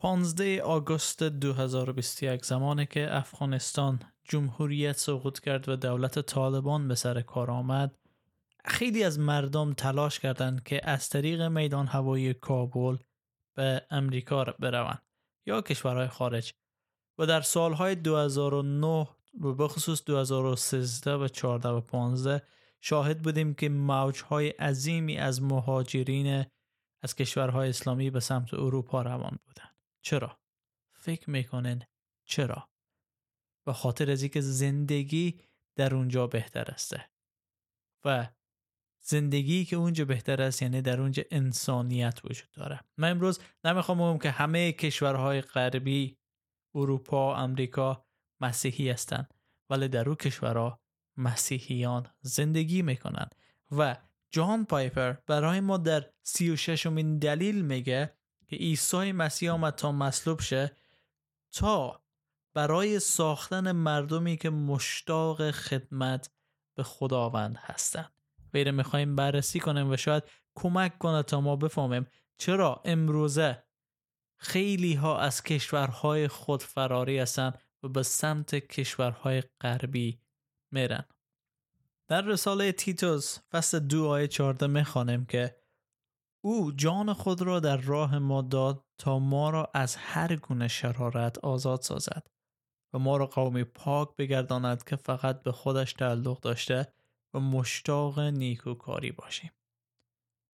15 آگوست 2021 زمانی که افغانستان جمهوریت سقوط کرد و دولت طالبان به سر کار آمد خیلی از مردم تلاش کردند که از طریق میدان هوایی کابل به امریکا بروند یا کشورهای خارج و در سالهای 2009 و خصوص 2013 و 14 و 15 شاهد بودیم که موجهای عظیمی از مهاجرین از کشورهای اسلامی به سمت اروپا روان بودند. چرا؟ فکر می‌کنین چرا؟ به خاطر از اینکه زندگی در اونجا بهتر است و زندگی که اونجا بهتر است یعنی در اونجا انسانیت وجود داره من امروز نمی‌خوام بگم که همه کشورهای غربی اروپا امریکا مسیحی هستند ولی در اون کشورها مسیحیان زندگی می‌کنن و جان پایپر برای ما در سی و دلیل میگه که عیسی مسیح آمد تا مصلوب شه تا برای ساختن مردمی که مشتاق خدمت به خداوند هستند. غیر می‌خوایم بررسی کنیم و شاید کمک کنه تا ما بفهمیم چرا امروزه خیلی ها از کشورهای خود فراری هستند و به سمت کشورهای غربی میرن. در رساله تیتوس فصل دو آیه چارده می‌خوانیم که او جان خود را در راه ما داد تا ما را از هر گونه شرارت آزاد سازد و ما را قومی پاک بگرداند که فقط به خودش تعلق داشته و مشتاق نیکوکاری باشیم.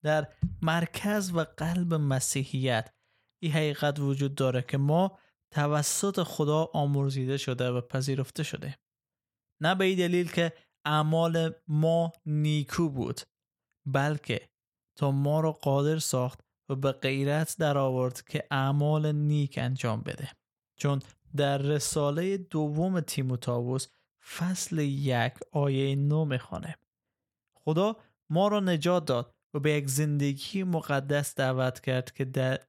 در مرکز و قلب مسیحیت این حقیقت وجود داره که ما توسط خدا آمرزیده شده و پذیرفته شده. نه به این دلیل که اعمال ما نیکو بود بلکه تا ما را قادر ساخت و به غیرت در آورد که اعمال نیک انجام بده. چون در رساله دوم تیموتائوس فصل یک آیه نو می‌خوانه خدا ما را نجات داد و به یک زندگی مقدس دعوت کرد که در...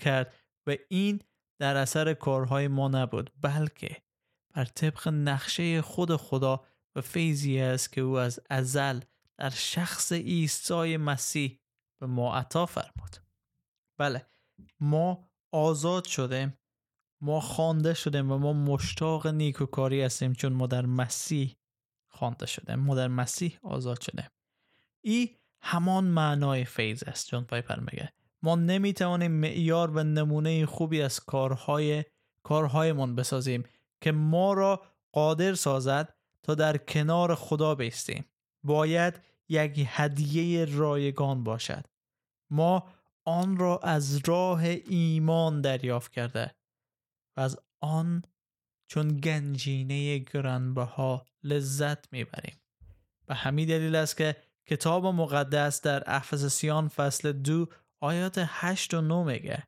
کرد و این در اثر کارهای ما نبود بلکه بر طبق نقشه خود خدا و فیضی است که او از ازل در شخص عیسی مسیح به ما عطا فرمود. بله ما آزاد شدیم ما خوانده شدیم و ما مشتاق نیکوکاری هستیم چون ما در مسیح خوانده شدیم. ما در مسیح آزاد شدیم. ای همان معنای فیض است چون پایپر میگه. ما نمی‌توانیم معیار و نمونه خوبی از کارهای کارهایمان بسازیم که ما را قادر سازد تا در کنار خدا بیستیم. باید یک هدیه رایگان باشد. ما آن را از راه ایمان دریافت کرده و از آن چون گنجینه گرانبها لذت می‌بریم. به همین دلیل است که کتاب مقدس در افسسیان فصل دو آیات 8 و 9 میگه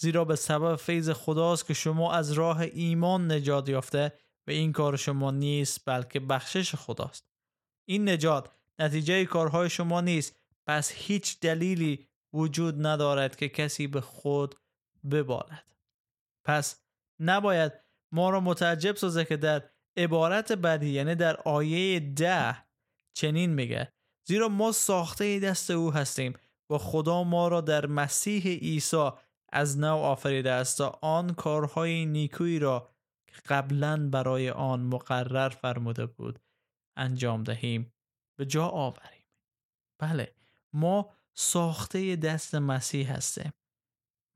زیرا به سبب فیض خداست که شما از راه ایمان نجات یافته و این کار شما نیست بلکه بخشش خداست. این نجات نتیجه کارهای شما نیست. پس هیچ دلیلی وجود ندارد که کسی به خود ببالد. پس نباید ما را متعجب سازه که در عبارت بعدی یعنی در آیه ده چنین میگه. زیرا ما ساخته دست او هستیم و خدا ما را در مسیح عیسی از نو آفریده است تا آن کارهای نیکویی را که قبلا برای آن مقرر فرموده بود. انجام دهیم. به جا آوریم. بله ما ساخته دست مسیح هستیم.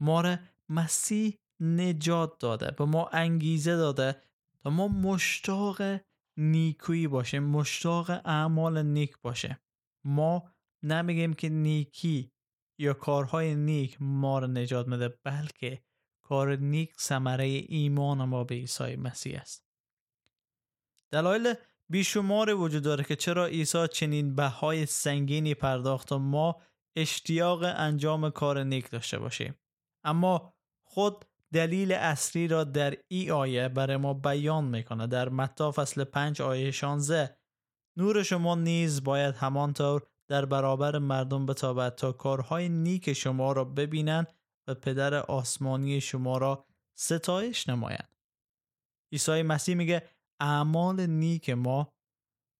ما را مسیح نجات داده به ما انگیزه داده تا ما مشتاق نیکویی باشیم مشتاق اعمال نیک باشه ما نمیگیم که نیکی یا کارهای نیک ما را نجات میده بلکه کار نیک ثمره ایمان ما به عیسی مسیح است. دلایل بیشمار وجود داره که چرا عیسی چنین بهای سنگینی پرداخت و ما اشتیاق انجام کار نیک داشته باشیم. اما خود دلیل اصلی را در ای آیه برای ما بیان می‌کنه در متا فصل 5 آیه 16 نور شما نیز باید همانطور در برابر مردم بتابد تا کارهای نیک شما را ببینند و پدر آسمانی شما را ستایش نمایند. عیسی مسیح میگه اعمال نیک ما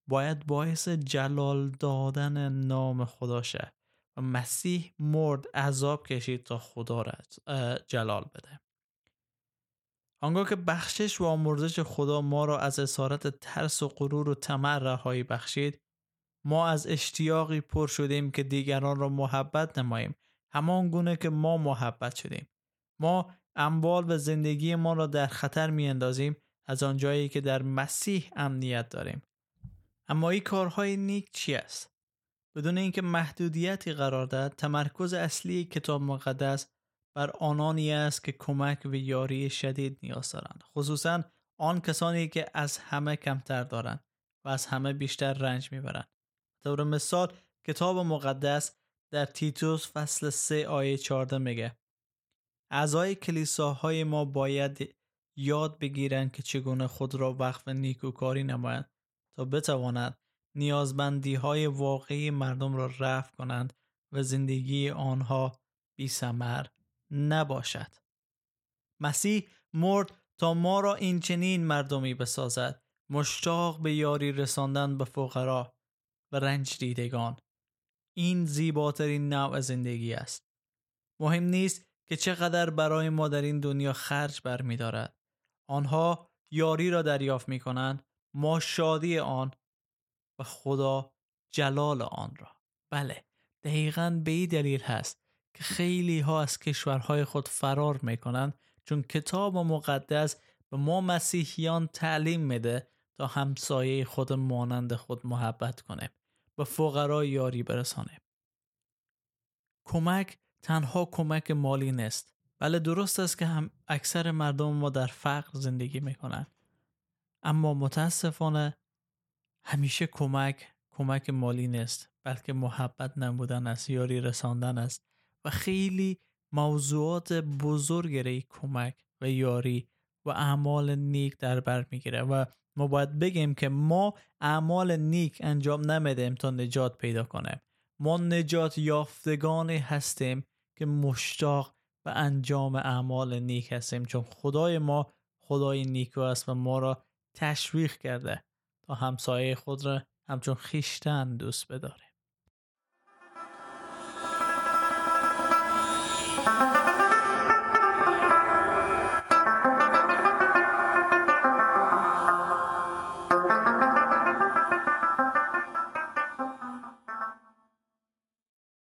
باید باعث جلال دادن نام خدا شه و مسیح مرد عذاب کشید تا خدا را جلال بده. آنگاه که بخشش و آمرزش خدا ما را از اسارت ترس و غرور و طمع رهایی بخشید ما از اشتیاقی پر شدیم که دیگران را محبت نماییم. همان گونه که ما محبت شدیم. ما اموال و زندگی ما را در خطر می اندازیم از آنجایی که در مسیح امنیت داریم. اما این کارهای نیک چی است؟ بدون اینکه محدودیتی قرار دهد تمرکز اصلی کتاب مقدس بر آنانی است که کمک و یاری شدید نیاز دارند. خصوصا آن کسانی که از همه کمتر دارند و از همه بیشتر رنج می‌برند. طور مثال کتاب مقدس در تیتوس فصل 3 آیه 14 میگه اعضای کلیساهای ما باید یاد بگیرند که چگونه خود را وقف نیکوکاری نمایند تا بتواند نیازمندی های واقعی مردم را رفع کنند و زندگی آنها بی سمر نباشد. مسیح مرد تا ما را این چنین مردمی بسازد مشتاق به یاری رساندن به فقرا و رنج دیدگان. این زیباترین نوع زندگی است. مهم نیست که چقدر برای ما در این دنیا خرج برمیدارد. آنها یاری را دریافت می کنند ما شادی آن و خدا جلال آن را. بله دقیقا به این دلیل هست که خیلی ها از کشورهای خود فرار می‌کنند چون کتاب و مقدس به ما مسیحیان تعلیم میده تا همسایه خود مانند خود محبت کنیم و فقرا یاری برسانیم. کمک تنها کمک مالی نیست. بله درست است که هم اکثر مردم ما در فقر زندگی می‌کنند اما متاسفانه همیشه کمک کمک مالی نیست بلکه محبت نمودن است یاری رساندن است و خیلی موضوعات بزرگ کمک و یاری و اعمال نیک در بر می‌گیره و ما باید بگیم که ما اعمال نیک انجام نمیدیم تا نجات پیدا کنیم. ما نجات یافتگانی هستیم که مشتاق و انجام اعمال نیک هستیم. چون خدای ما خدای نیکو است و ما را تشویق کرده تا همسایه خود را همچون خیشتن دوست بداریم